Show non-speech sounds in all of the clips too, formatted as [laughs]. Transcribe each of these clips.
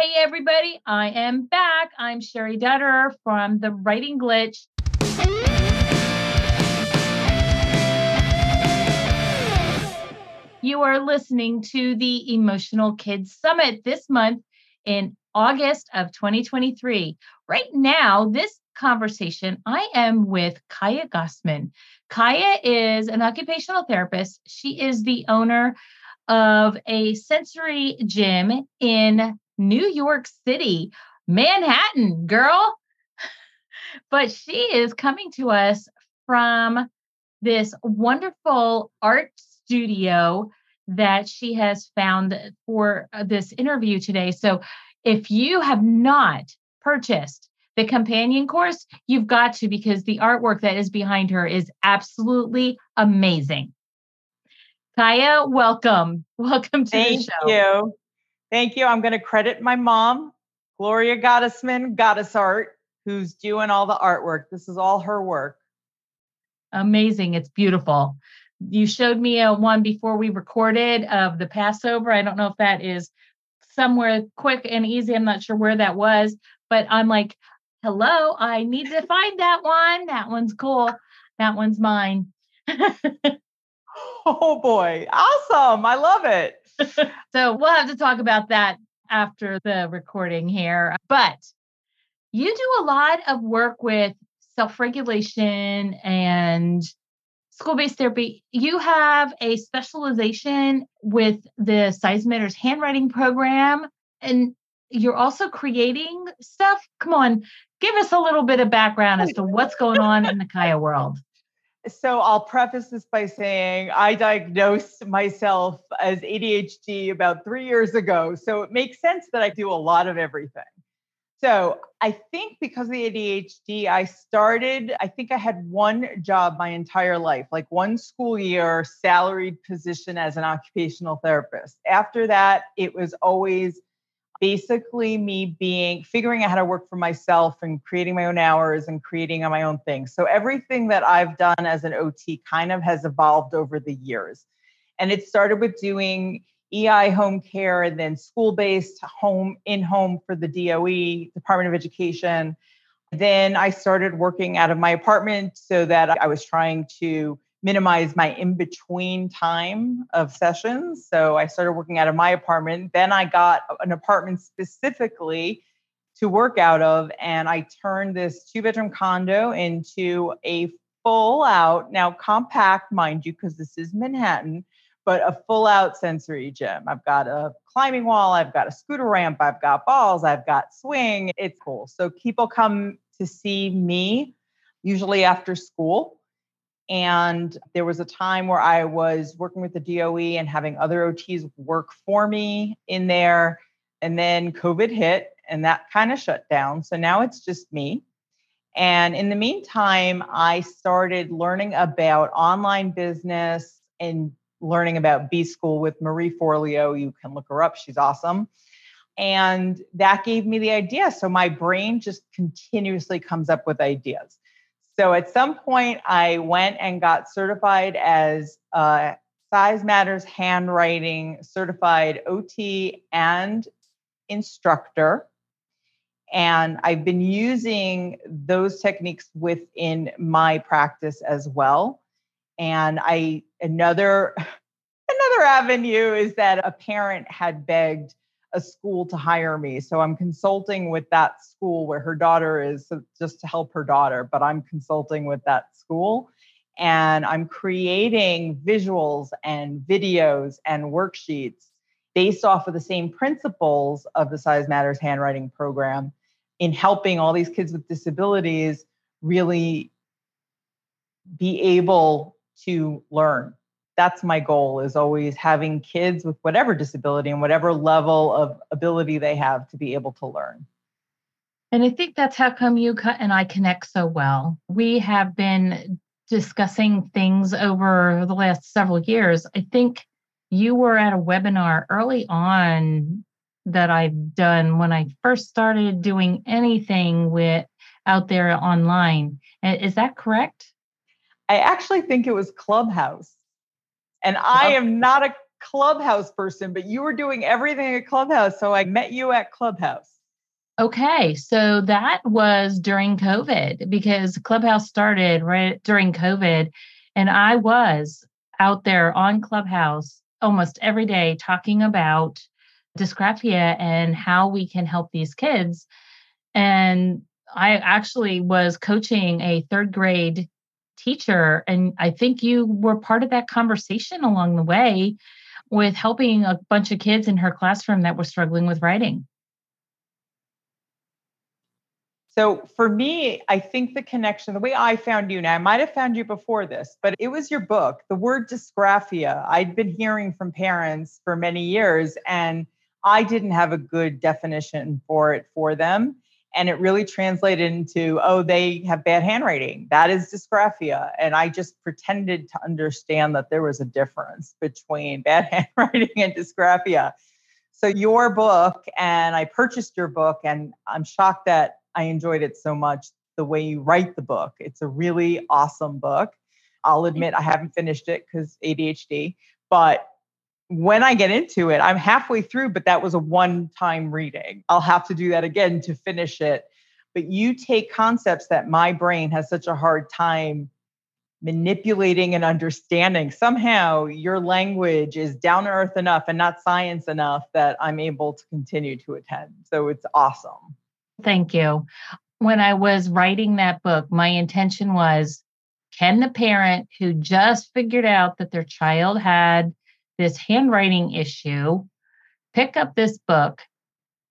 Hey, everybody, I am back. I'm Cheri Dotterer from The Writing Glitch. You are listening to the Emotional Kids Summit this month in August of 2023. Right now, this conversation, I am with Chaya Gottesman. Kaya is an occupational therapist. She is the owner of a sensory gym in New York City, Manhattan, girl. but she is coming to us from this wonderful art studio that she has found for uh, this interview today. So if you have not purchased the companion course, you've got to because the artwork that is behind her is absolutely amazing. Chaya, welcome. [laughs] Welcome to Thank the show. Thank you. Thank you. I'm going to credit my mom, Gloria Gottesman, Goddess Art, who's doing all the artwork. This is all her work. Amazing. It's beautiful. You showed me a one before we recorded of the Passover. I don't know if that is somewhere quick and easy. I'm not sure where that was, but I'm like, hello, I need to find that one. That one's cool. That one's mine. [laughs] oh boy. Awesome. I love it. [laughs] so we'll have to talk about that after the recording here. But you do a lot of work with self regulation and school based therapy. You have a specialization with the Size Matters handwriting program, and you're also creating stuff. Come on, give us a little bit of background as to what's going on in the Chaya world. So I'll preface this by saying I diagnosed myself as ADHD about three years ago. So it makes sense that I do a lot of everything. So I think because of the ADHD, I started, I think I had one job my entire life, like one school year, salaried position as an occupational therapist. After that, it was always basically me being figuring out how to work for myself and creating my own hours and creating my own things. So everything that I've done as an OT kind of has evolved over the years. And it started with doing EI home care and then school based home in home for the DOE, Department of Education. Then I started working out of my apartment so that I was trying to minimize my in between time of sessions. So I started working out of my apartment. Then I got an apartment specifically to work out of, and I turned this two bedroom condo into a full out, now compact, mind you, because this is Manhattan, but a full out sensory gym. I've got a climbing wall, I've got a scooter ramp, I've got balls, I've got swing. It's cool. So people come to see me usually after school and there was a time where I was working with the DOE and having other OTs work for me in there. And then COVID hit and that kind of shut down. So now it's just me. And in the meantime, I started learning about online business and learning about B School with Marie Forleo. You can look her up, she's awesome. And that gave me the idea. So my brain just continuously comes up with ideas. So at some point, I went and got certified as a Size Matters handwriting certified OT and instructor. And I've been using those techniques within my practice as well. And I another [laughs] another avenue is that a parent had begged a school to hire me. So I'm consulting with that school where her daughter is so just to help her daughter, but I'm consulting with that school and I'm creating visuals and videos and worksheets based off of the same principles of the Size Matters handwriting program in helping all these kids with disabilities really be able to learn that's my goal is always having kids with whatever disability and whatever level of ability they have to be able to learn. And I think that's how come you and I connect so well. We have been discussing things over the last several years. I think you were at a webinar early on that I've done when I first started doing anything with out there online. Is that correct? I actually think it was Clubhouse. And I am not a Clubhouse person, but you were doing everything at Clubhouse. So I met you at Clubhouse. Okay, so that was during COVID because Clubhouse started right during COVID. And I was out there on Clubhouse almost every day talking about dysgraphia and how we can help these kids. And I actually was coaching a third grade teacher. And I think you were part of that conversation along the way with helping a bunch of kids in her classroom that were struggling with writing. So for me, I think the connection, the way I found you now, I might have found you before this, but it was your book, the word dysgraphia. I'd been hearing from parents for many years, and I didn't have a good definition for it for them. And it really translated into, oh, they have bad handwriting. That is dysgraphia. And I just pretended to understand that there was a difference between [laughs] bad handwriting and dysgraphia. So, your book, and I purchased your book, and I'm shocked that I enjoyed it so much the way you write the book. It's a really awesome book. I'll admit I haven't finished it because ADHD, but when I get into it, I'm halfway through, but that was a one time reading. I'll have to do that again to finish it. But you take concepts that my brain has such a hard time manipulating and understanding. Somehow your language is down to earth enough and not science enough that I'm able to continue to attend. So it's awesome. Thank you. When I was writing that book, my intention was can the parent who just figured out that their child had this handwriting issue, pick up this book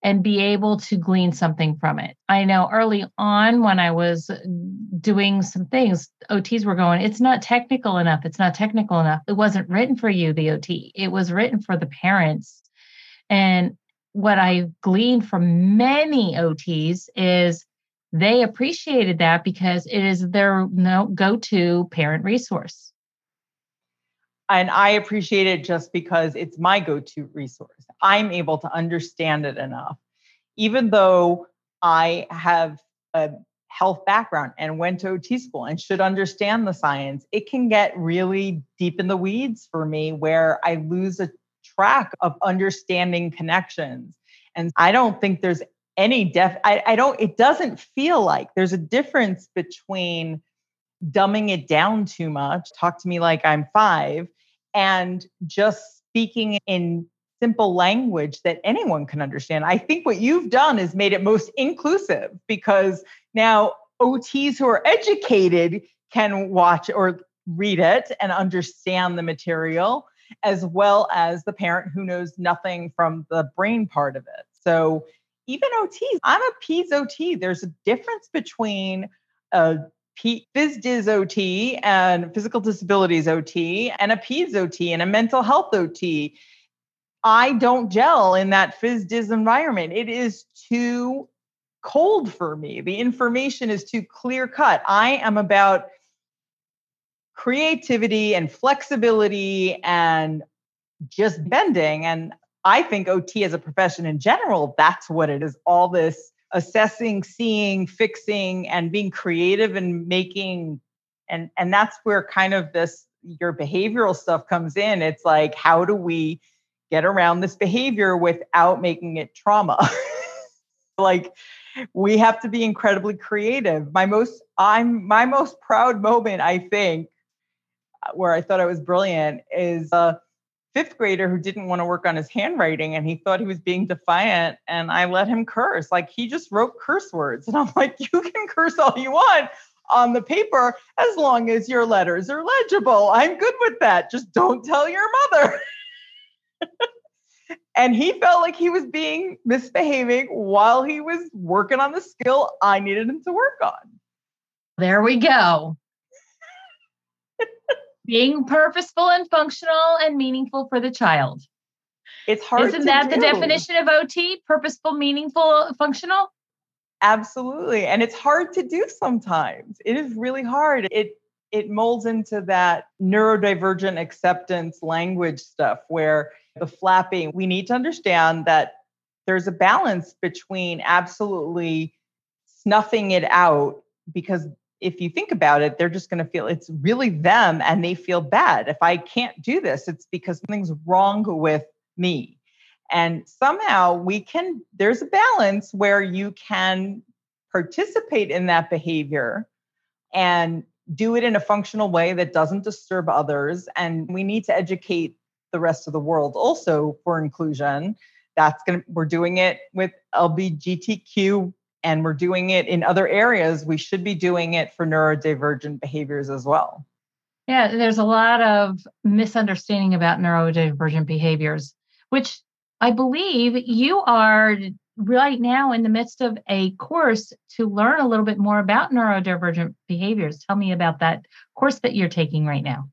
and be able to glean something from it. I know early on when I was doing some things, OTs were going, it's not technical enough. It's not technical enough. It wasn't written for you, the OT, it was written for the parents. And what I gleaned from many OTs is they appreciated that because it is their no go-to parent resource and I appreciate it just because it's my go to resource. I'm able to understand it enough. Even though I have a health background and went to OT school and should understand the science, it can get really deep in the weeds for me where I lose a track of understanding connections. And I don't think there's any def I, I don't it doesn't feel like there's a difference between dumbing it down too much talk to me like i'm five and just speaking in simple language that anyone can understand. I think what you've done is made it most inclusive because now OTs who are educated can watch or read it and understand the material, as well as the parent who knows nothing from the brain part of it. So even OTs, I'm a PEDS OT. There's a difference between a P- PhysDis OT and physical disabilities OT and a PEDS OT and a mental health OT. I don't gel in that PhysDis environment. It is too cold for me. The information is too clear cut. I am about creativity and flexibility and just bending. And I think OT as a profession in general, that's what it is all this assessing, seeing, fixing, and being creative and making and and that's where kind of this your behavioral stuff comes in. It's like, how do we get around this behavior without making it trauma? [laughs] like we have to be incredibly creative. My most I'm my most proud moment, I think, uh, where I thought I was brilliant is uh fifth grader who didn't want to work on his handwriting and he thought he was being defiant and I let him curse. Like he just wrote curse words. And [laughs] I'm like, you can curse all you want on the paper as long as your letters are legible. I'm good with that. Just don't tell your mother. [laughs] and he felt like he was being misbehaving while he was working on the skill I needed him to work on. There we go being purposeful and functional and meaningful for the child. It's hard. Isn't that do. the definition of OT? Purposeful, meaningful, functional? Absolutely. And it's hard to do sometimes. It is really hard. It it molds into that neurodivergent acceptance language stuff where the flapping, we need to understand that there's a balance between absolutely snuffing it out because if you think about it, they're just going to feel it's really them and they feel bad. If I can't do this, it's because something's wrong with me. And somehow we can, there's a balance where you can participate in that behavior and do it in a functional way that doesn't disturb others. And we need to educate the rest of the world also for inclusion. That's going to, we're doing it with LBGTQ and we're doing it in other areas. We should be doing it for neurodivergent behaviors as well. Yeah, there's a lot of misunderstanding about neurodivergent behaviors, which I believe you are right now in the midst of a course to learn a little bit more about neurodivergent behaviors. Tell me about that course that you're taking right now.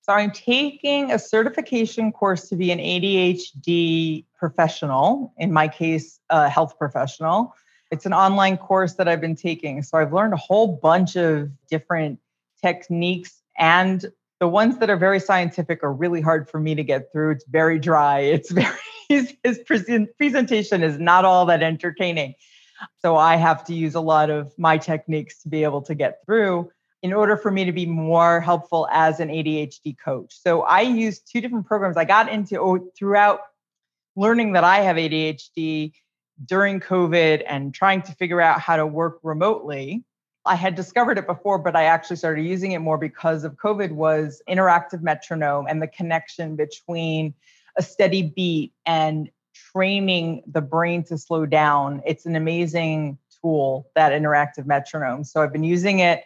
So, I'm taking a certification course to be an ADHD professional, in my case, a health professional. It's an online course that I've been taking. So, I've learned a whole bunch of different techniques and the ones that are very scientific are really hard for me to get through. It's very dry. [laughs] It's very his, his presentation is not all that entertaining. So I have to use a lot of my techniques to be able to get through in order for me to be more helpful as an ADHD coach. So I use two different programs. I got into oh, throughout learning that I have ADHD during COVID and trying to figure out how to work remotely. I had discovered it before, but I actually started using it more because of COVID was interactive metronome and the connection between a steady beat and training the brain to slow down. It's an amazing tool, that interactive metronome. So I've been using it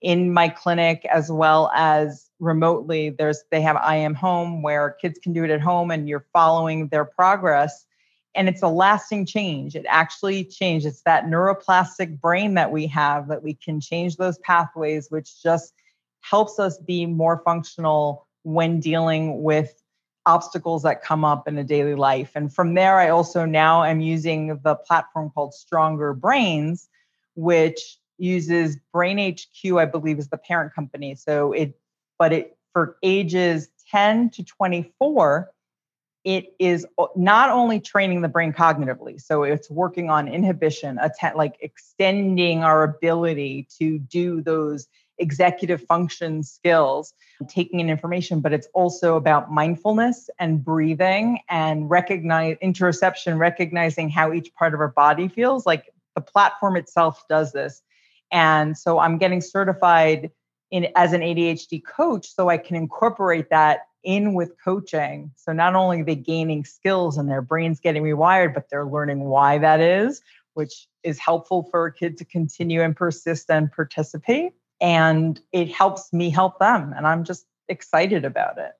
in my clinic as well as remotely. There's they have IM Home where kids can do it at home and you're following their progress. And it's a lasting change. It actually changes. It's that neuroplastic brain that we have that we can change those pathways, which just helps us be more functional when dealing with obstacles that come up in a daily life. And from there, I also now am using the platform called Stronger Brains, which uses Brain HQ, I believe, is the parent company. So it, but it for ages 10 to 24, it is not only training the brain cognitively, so it's working on inhibition, like extending our ability to do those executive function skills, taking in information, but it's also about mindfulness and breathing and recognize interoception, recognizing how each part of our body feels. Like the platform itself does this. And so I'm getting certified in as an ADHD coach so I can incorporate that in with coaching. So not only are they gaining skills and their brains getting rewired, but they're learning why that is, which is helpful for a kid to continue and persist and participate. And it helps me help them and i'm just excited about it.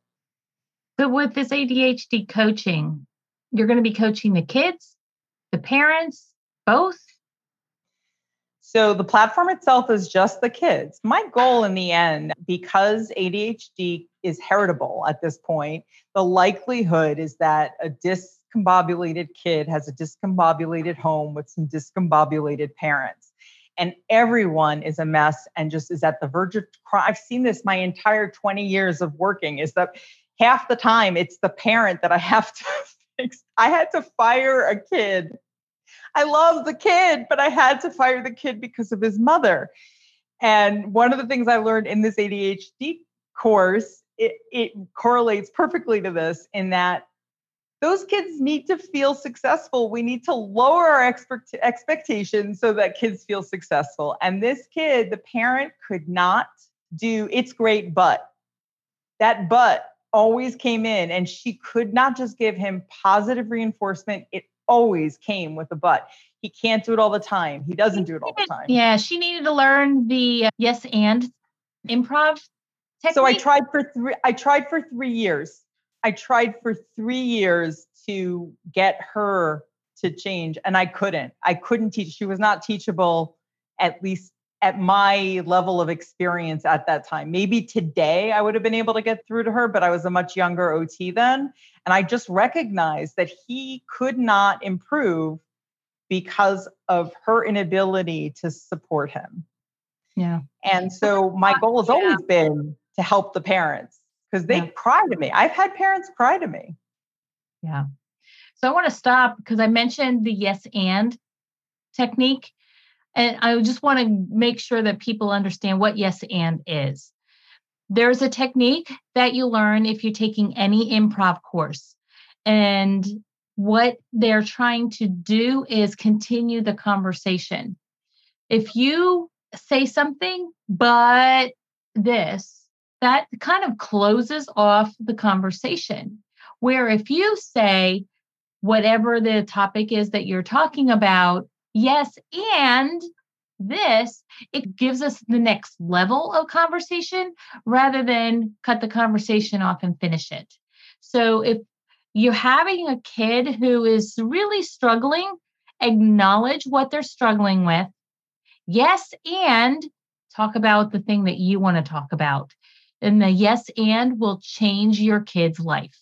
So with this adhd coaching you're going to be coaching the kids the parents both? So the platform itself is just the kids. My goal in the end because adhd is heritable at this point the likelihood is that a discombobulated kid has a discombobulated home with some discombobulated parents and everyone is a mess and just is at the verge of crime. I've seen this my entire 20 years of working is that half the time it's the parent that I have to [laughs] fix. I had to fire a kid. I love the kid, but I had to fire the kid because of his mother. And one of the things I learned in this ADHD course, it, it correlates perfectly to this in that those kids need to feel successful. We need to lower our expect- expectations so that kids feel successful. And this kid, the parent could not do it's great, but that but always came in and she could not just give him positive reinforcement. It always came with a but. He can't do it all the time. He doesn't do it all the time. Yeah, she needed to learn the uh, yes and improv technique. So I tried for three I tried for 3 years I tried for three years to get her to change, and I couldn't. I couldn't teach. She was not teachable, at least at my level of experience at that time. Maybe today I would have been able to get through to her, but I was a much younger OT then. And I just recognized that he could not improve because of her inability to support him. Yeah. And so my goal has always been to help the parents because they yeah. cry to me. I've had parents cry to me. Yeah. So I want to stop because I mentioned the yes and technique. And I just want to make sure that people understand what yes and is. There's a technique that you learn if you're taking any improv course. And what they're trying to do is continue the conversation. If you say something, but this, that kind of closes off the conversation. Where if you say, whatever the topic is that you're talking about, yes, and this, it gives us the next level of conversation rather than cut the conversation off and finish it. So if you're having a kid who is really struggling, acknowledge what they're struggling with. Yes, and talk about the thing that you want to talk about. And the yes and will change your kid's life.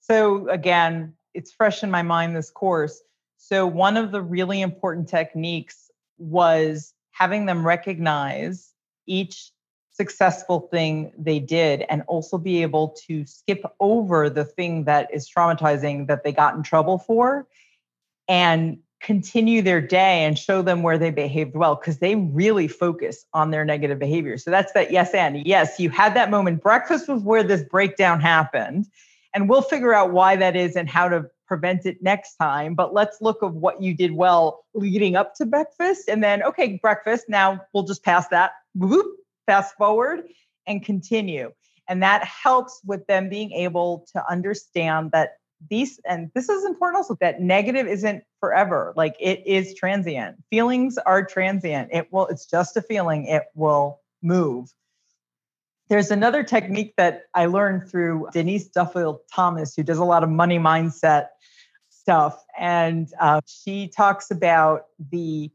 So, again, it's fresh in my mind this course. So, one of the really important techniques was having them recognize each successful thing they did and also be able to skip over the thing that is traumatizing that they got in trouble for and continue their day and show them where they behaved well because they really focus on their negative behavior. So that's that yes and yes, you had that moment. Breakfast was where this breakdown happened and we'll figure out why that is and how to prevent it next time. But let's look of what you did well leading up to breakfast. And then, okay, breakfast. Now we'll just pass that, whoop, fast forward and continue. And that helps with them being able to understand that these, and this is important also, that negative isn't forever. Like it is transient. Feelings are transient. It will, it's just a feeling, it will move. There's another technique that I learned through Denise Duffield Thomas, who does a lot of money mindset stuff. And uh, she talks about the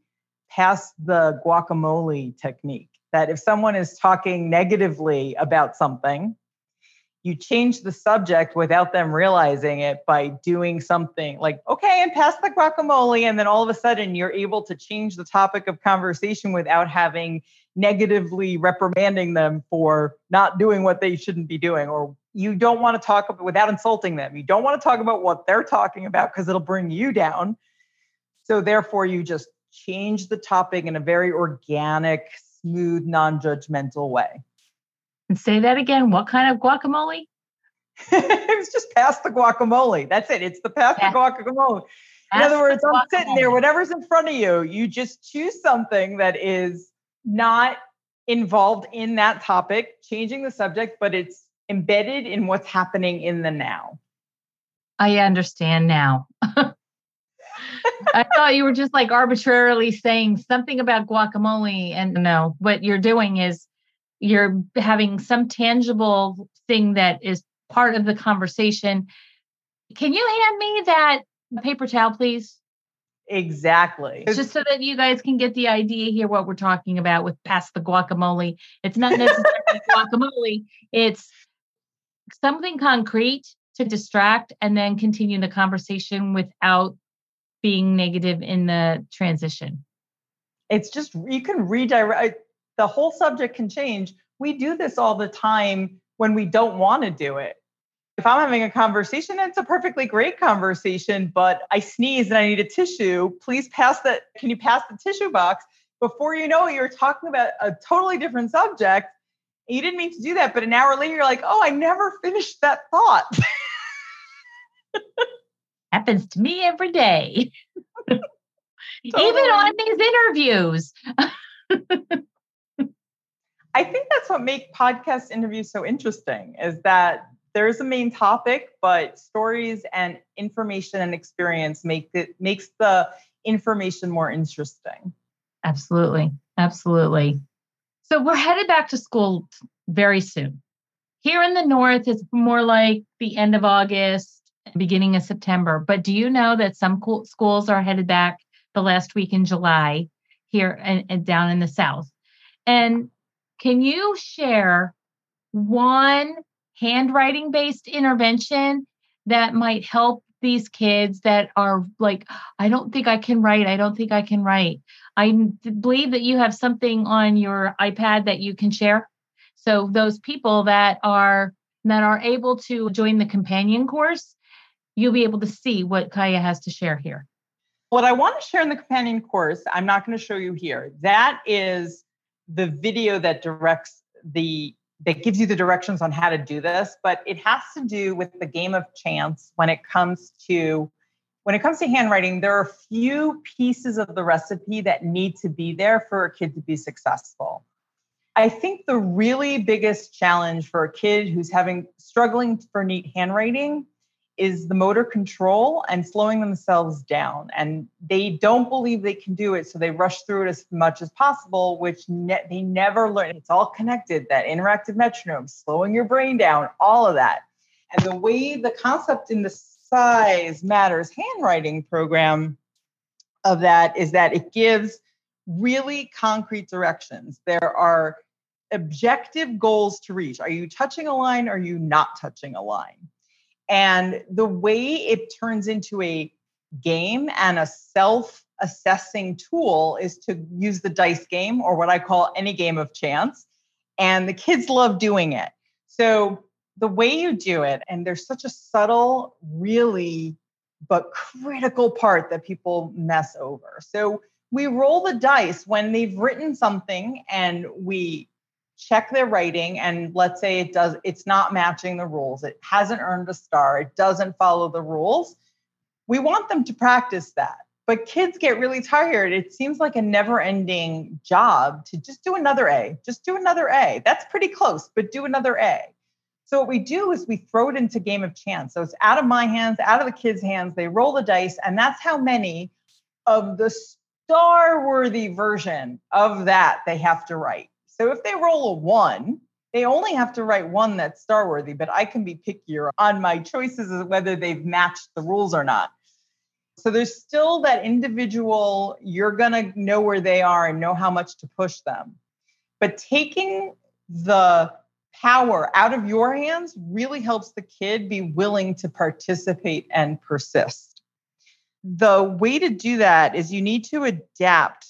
pass the guacamole technique that if someone is talking negatively about something, you change the subject without them realizing it by doing something like, okay, and pass the guacamole. And then all of a sudden you're able to change the topic of conversation without having negatively reprimanding them for not doing what they shouldn't be doing. Or you don't want to talk about without insulting them. You don't want to talk about what they're talking about because it'll bring you down. So therefore, you just change the topic in a very organic, smooth, non judgmental way. And say that again. What kind of guacamole? [laughs] it was just past the guacamole. That's it. It's the past the guacamole. In other words, I'm sitting there, whatever's in front of you, you just choose something that is not involved in that topic, changing the subject, but it's embedded in what's happening in the now. I understand now. I thought you were just like arbitrarily saying something about guacamole. And no, what you're doing is you're having some tangible thing that is part of the conversation. Can you hand me that paper towel, please? Exactly. Just so that you guys can get the idea here what we're talking about with past the guacamole. It's not necessarily [laughs] guacamole, it's something concrete to distract and then continue the conversation without being negative in the transition? It's just you can redirect the whole subject can change. We do this all the time when we don't want to do it. If I'm having a conversation, it's a perfectly great conversation, but I sneeze and I need a tissue. Please pass that. Can you pass the tissue box? Before you know it, you're talking about a totally different subject. You didn't mean to do that, but an hour later, you're like, oh, I never finished that thought. [laughs] happens to me every day. [laughs] Even on these interviews. [laughs] I think that's what makes podcast interviews so interesting is that there's a main topic, but stories and information and experience make it makes the information more interesting. Absolutely. Absolutely. So we're headed back to school very soon. Here in the north, it's more like the end of August, beginning of September. But do you know that some schools are headed back the last week in July here and, and down in the South? And can you share one handwriting based intervention that might help these kids that are like, I don't think I can write. I don't think I can write. I believe that you have something on your iPad that you can share. So those people that are that are able to join the companion course you'll be able to see what Chaya has to share here. What I want to share in the companion course, I'm not going to show you here. That is the video that directs the that gives you the directions on how to do this, but it has to do with the game of chance when it comes to when it comes to handwriting, there are a few pieces of the recipe that need to be there for a kid to be successful. I think the really biggest challenge for a kid who's having struggling for neat handwriting is the motor control and slowing themselves down. And they don't believe they can do it. So they rush through it as much as possible, which ne- they never learn. It's all connected that interactive metronome, slowing your brain down, all of that. And the way the concept in the size matters handwriting program of that is that it gives really concrete directions. There are objective goals to reach. Are you touching a line? Are you not touching a line? And the way it turns into a game and a self assessing tool is to use the dice game or what I call any game of chance. And the kids love doing it. So the way you do it, and there's such a subtle, really, but critical part that people mess over. So we roll the dice when they've written something and we check their writing and let's say it does it's not matching the rules it hasn't earned a star it doesn't follow the rules we want them to practice that. But kids get really tired. It seems like a never ending job to just do another a just do another a. That's pretty close but do another a. So what we do is we throw it into game of chance. So it's out of my hands out of the kids hands they roll the dice and that's how many of the star worthy version of that they have to write so if they roll a one, they only have to write one that's star worthy, but I can be pickier on my choices of whether they've matched the rules or not. So there's still that individual, you're going to know where they are and know how much to push them. But taking the power out of your hands really helps the kid be willing to participate and persist. The way to do that is you need to adapt.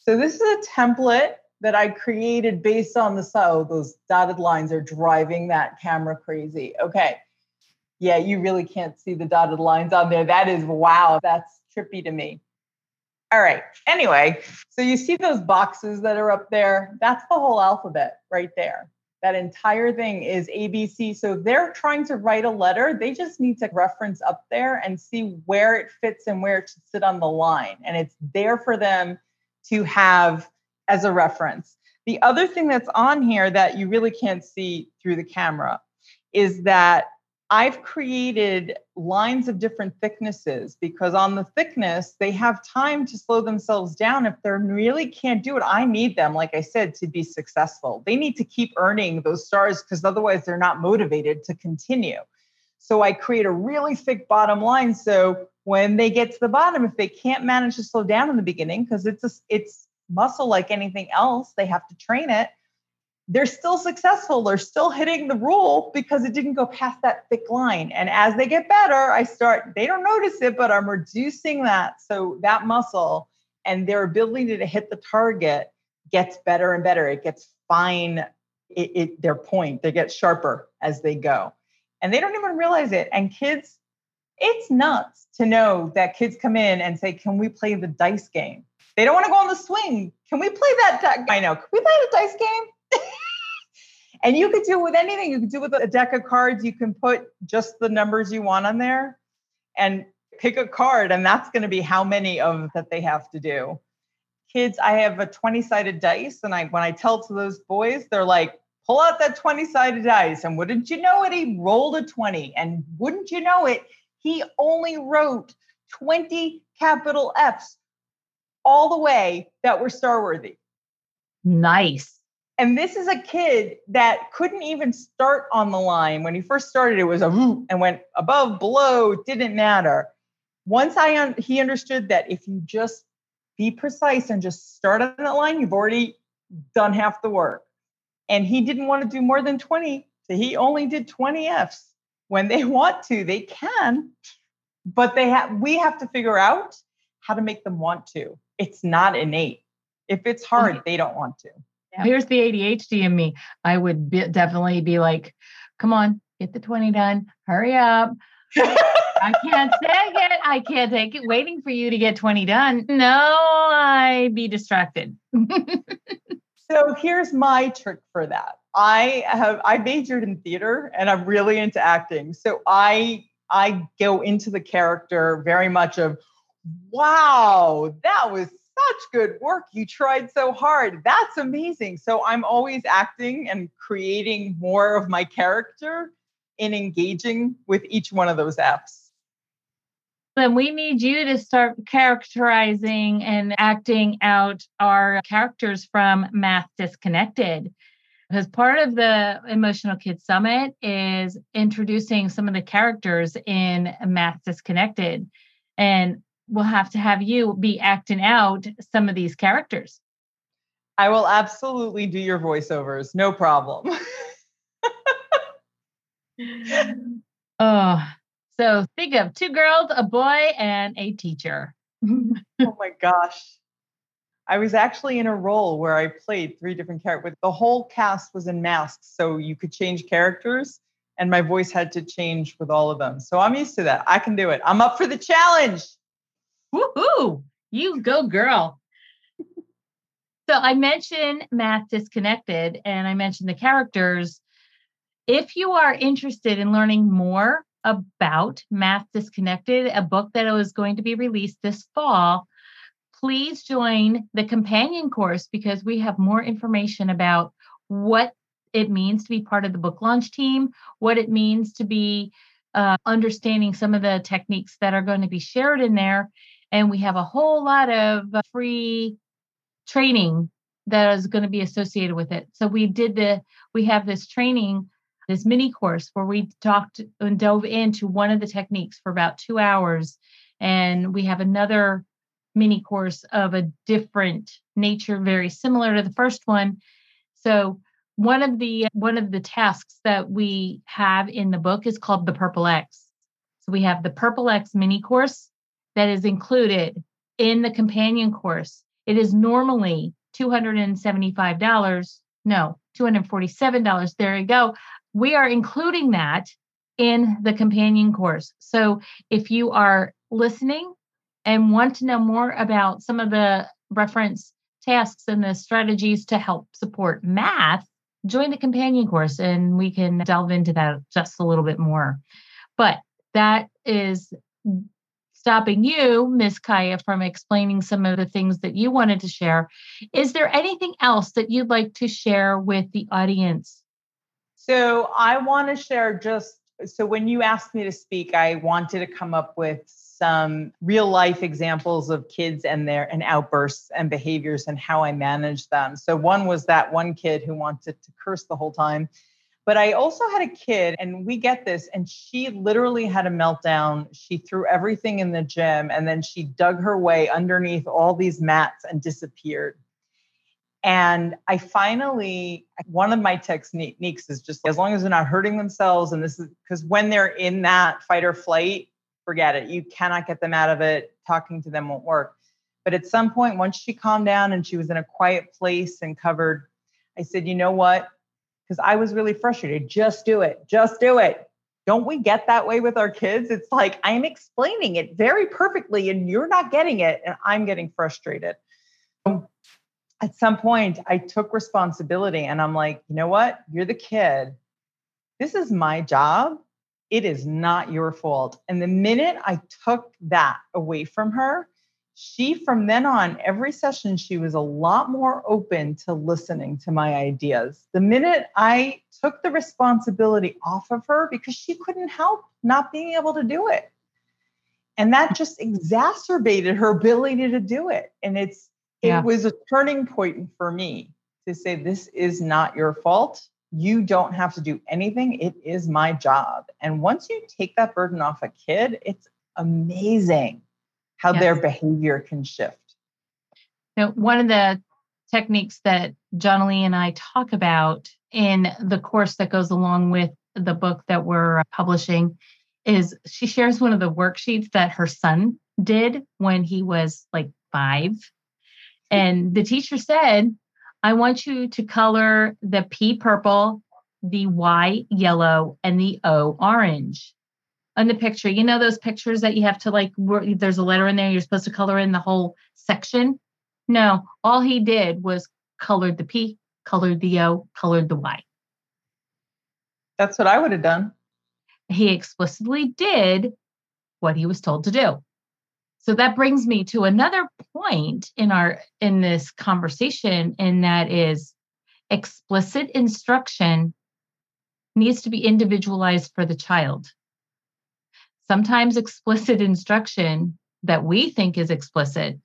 So, this is a template that I created based on the so oh, those dotted lines are driving that camera crazy. Okay. Yeah, you really can't see the dotted lines on there. That is wow, that's trippy to me. All right. Anyway, so you see those boxes that are up there? That's the whole alphabet right there. That entire thing is ABC. So if they're trying to write a letter, they just need to reference up there and see where it fits and where it should sit on the line. And it's there for them to have as a reference. The other thing that's on here that you really can't see through the camera is that I've created lines of different thicknesses because on the thickness, they have time to slow themselves down. If they really can't do it, I need them, like I said, to be successful. They need to keep earning those stars because otherwise they're not motivated to continue. So I create a really thick bottom line. So when they get to the bottom, if they can't manage to slow down in the beginning, because it's a, it's muscle like anything else. They have to train it. They're still successful. They're still hitting the rule because it didn't go past that thick line. And as they get better, I start, they don't notice it, but I'm reducing that. So that muscle and their ability to hit the target gets better and better. It gets fine, it, it, their point, they get sharper as they go. And they don't even realize it. And kids, it's nuts to know that kids come in and say, Can we play the dice game? They don't want to go on the swing. Can we play that? I know. Can we play a dice game? [laughs] and you could do it with anything. You could do it with a deck of cards. You can put just the numbers you want on there and pick a card, and that's going to be how many of that they have to do. Kids, I have a 20-sided dice, and I when I tell to those boys, they're like, pull out that 20-sided dice. And wouldn't you know it, he rolled a 20. And wouldn't you know it, he only wrote 20 capital F's all the way that were star worthy. Nice. And this is a kid that couldn't even start on the line. When he first started, it was a and went above, below, didn't matter. Once I un- he understood that if you just be precise and just start on that line, you've already done half the work. And he didn't want to do more than 20. So he only did 20 Fs. When they [laughs] want to, they can, but they have we have to figure out how to make them want to it's not innate. If it's hard, they don't want to. Yeah. Here's the ADHD in me. I would be, definitely be like, come on, get the 20 done, hurry up. I can't take it. I can't take it. Waiting for you to get 20 done. No, I'd be distracted. so here's my trick for that. I have I majored in theater and I'm really into acting. So I I go into the character very much of wow, that was such good work. You tried so hard. That's amazing. So I'm always acting and creating more of my character in engaging with each one of those apps. Then we need you to start characterizing and acting out our characters from Math DYSConnected. Because part of the Emotional Kids Summit is introducing some of the characters in Math DYSConnected. And we'll have to have you be acting out some of these characters. I will absolutely do your voiceovers, no problem. [laughs] oh, so think of two girls, a boy, and a teacher. oh my gosh. I was actually in a role where I played three different characters. The whole cast was in masks, so you could change characters, and my voice had to change with all of them. So I'm used to that. I can do it. I'm up for the challenge. Woohoo! You go, girl. so I mentioned Math DYSConnected and I mentioned the characters. If you are interested in learning more about Math DYSConnected, a book that is going to be released this fall, please join the companion course because we have more information about what it means to be part of the book launch team, what it means to be uh, understanding some of the techniques that are going to be shared in there, and we have a whole lot of free training that is going to be associated with it. So we did the we have this training, this mini course where we talked and dove into one of the techniques for about 2 hours and we have another mini course of a different nature very similar to the first one. So one of the one of the tasks that we have in the book is called the Purple X. So we have the Purple X mini course that is included in the companion course. It is normally $275. No, $247. There you go. We are including that in the companion course. So if you are listening and want to know more about some of the reference tasks and the strategies to help support math, join the companion course and we can delve into that just a little bit more. But that is stopping you, Miss Chaya, from explaining some of the things that you wanted to share. Is there anything else that you'd like to share with the audience? So I want to share just so when you asked me to speak, I wanted to come up with some real life examples of kids and their and outbursts and behaviors and how I manage them. So one was that one kid who wanted to curse the whole time. But I also had a kid, and we get this, and she literally had a meltdown. She threw everything in the gym, and then she dug her way underneath all these mats and disappeared. And I finally, one of my techniques is just as long as they're not hurting themselves, and this is because when they're in that fight or flight, forget it. You cannot get them out of it. Talking to them won't work. But at some point, once she calmed down and she was in a quiet place and covered, I said, you know what? Because I was really frustrated. Just do it. Just do it. Don't we get that way with our kids? It's like I'm explaining it very perfectly and you're not getting it, and I'm getting frustrated. Um, at some point, I took responsibility and I'm like, you know what? You're the kid. This is my job. It is not your fault. And the minute I took that away from her, she from then on every session she was a lot more open to listening to my ideas. The minute i took the responsibility off of her because she couldn't help not being able to do it. And that just exacerbated her ability to do it. And it's yeah. it was a turning point for me to say this is not your fault. You don't have to do anything. It is my job. And once you take that burden off a kid it's amazing how yes. their behavior can shift. Now, one of the techniques that Jonalee and I talk about in the course that goes along with the book that we're uh, publishing is she shares one of the worksheets that her son did when he was like five. And the teacher said, I want you to color the P purple, the Y yellow, and the O orange. On the picture. You know those pictures that you have to like there's a letter in there, you're supposed to color in the whole section? No, all he did was colored the P, colored the O, colored the Y. That's what I would have done. He explicitly did what he was told to do. So that brings me to another point in our in this conversation and that is explicit instruction needs to be individualized for the child. Sometimes explicit instruction that we think is explicit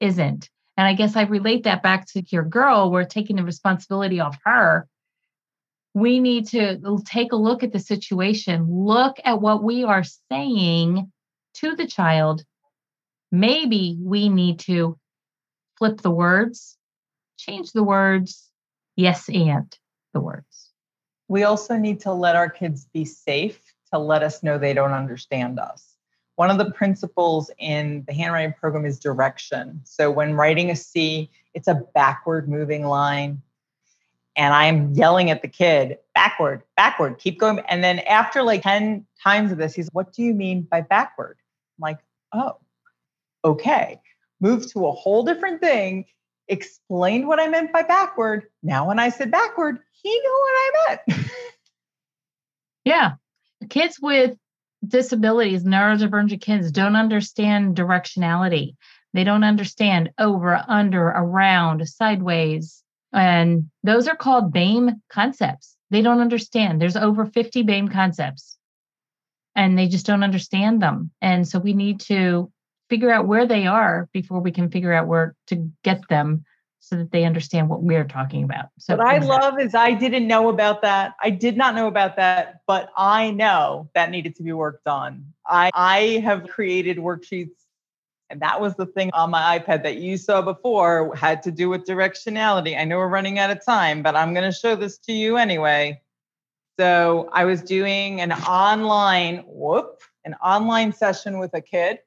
isn't. And I guess I relate that back to your girl. We're taking the responsibility off her. We need to take a look at the situation, look at what we are saying to the child. Maybe we need to flip the words, change the words, yes, and the words. We also need to let our kids be safe to let us know they don't understand us. One of the principles in the handwriting program is direction. So when writing a C, it's a backward moving line. And I'm yelling at the kid, backward, backward, keep going. And then after like 10 times of this, he's, What do you mean by backward? I'm like, Oh, okay. Move to a whole different thing, explained what I meant by backward. Now, when I said backward, he knew what I meant. [laughs] yeah. Kids with disabilities, neurodivergent kids don't understand directionality. They don't understand over, under, around, sideways. And those are called Boehm concepts. They don't understand. There's over 50 Boehm concepts and they just don't understand them. And so we need to figure out where they are before we can figure out where to get them so that they understand what we're talking about. So what I love is I didn't know about that. I did not know about that, but I know that needed to be worked on. I I have created worksheets and that was the thing on my iPad that you saw before had to do with directionality. I know we're running out of time, but I'm going to show this to you anyway. So I was doing an online, whoop, an online session with a kid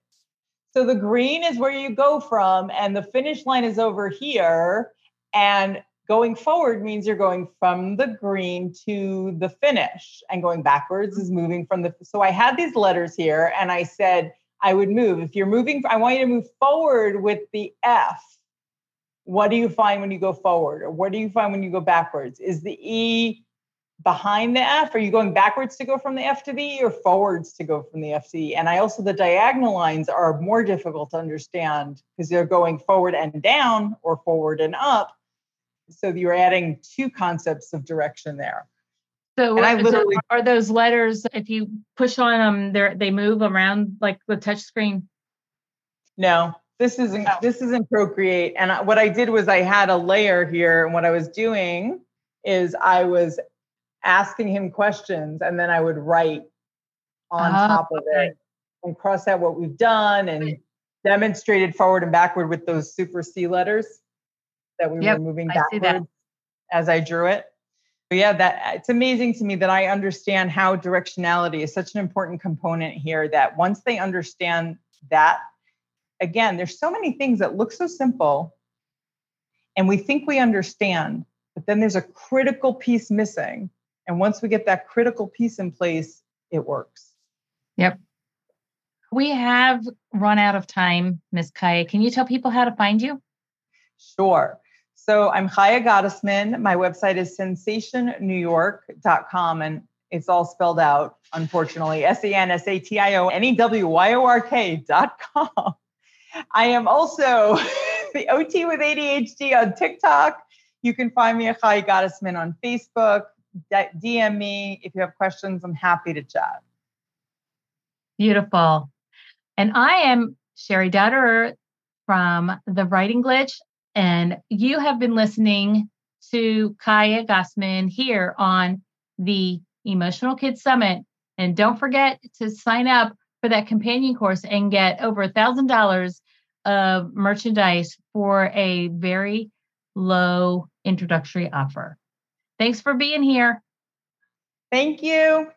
so the green is where you go from, and the finish line is over here. And going forward means you're going from the green to the finish, and going backwards is moving from the. So I had these letters here, and I said I would move. If you're moving, I want you to move forward with the F. What do you find when you go forward? Or what do you find when you go backwards? Is the E behind the F? Are you going backwards to go from the F to the E or forwards to go from the F to E? And I also, the diagonal lines are more difficult to understand because they're going forward and down or forward and up. So you're adding two concepts of direction there. So, literally, are those letters, if you push on them, they they move around like the touch screen? No, this isn't, oh. this isn't Procreate. And what I did was I had a layer here and what I was doing is I was asking him questions and then I would write on oh, top of okay. it and cross out what we've done and demonstrated forward and backward with those super C letters that we yep, were moving backwards as I drew it. But yeah, that uh, it's amazing to me that I understand how directionality is such an important component here that once they understand that again, there's so many things that look so simple and we think we understand, but then there's a critical piece missing and once we get that critical piece in place, it works. Yep. We have run out of time, Miss Chaya. Can you tell people how to find you? Sure. So I'm Chaya Gottesman. My website is sensationnewyork.com and it's all spelled out, unfortunately. S E N S A T I O N E W Y O R K.com. I am also [laughs] the OT with ADHD on TikTok. You can find me at Chaya Gottesman on Facebook. DM me if you have questions. I'm happy to chat. Beautiful. And I am Cheri Dotterer from The Writing Glitch, and you have been listening to Chaya Gottesman here on the Emotional Kids Summit. And don't forget to sign up for that companion course and get over a thousand dollars of merchandise for a very low introductory offer. Thanks for being here. Thank you.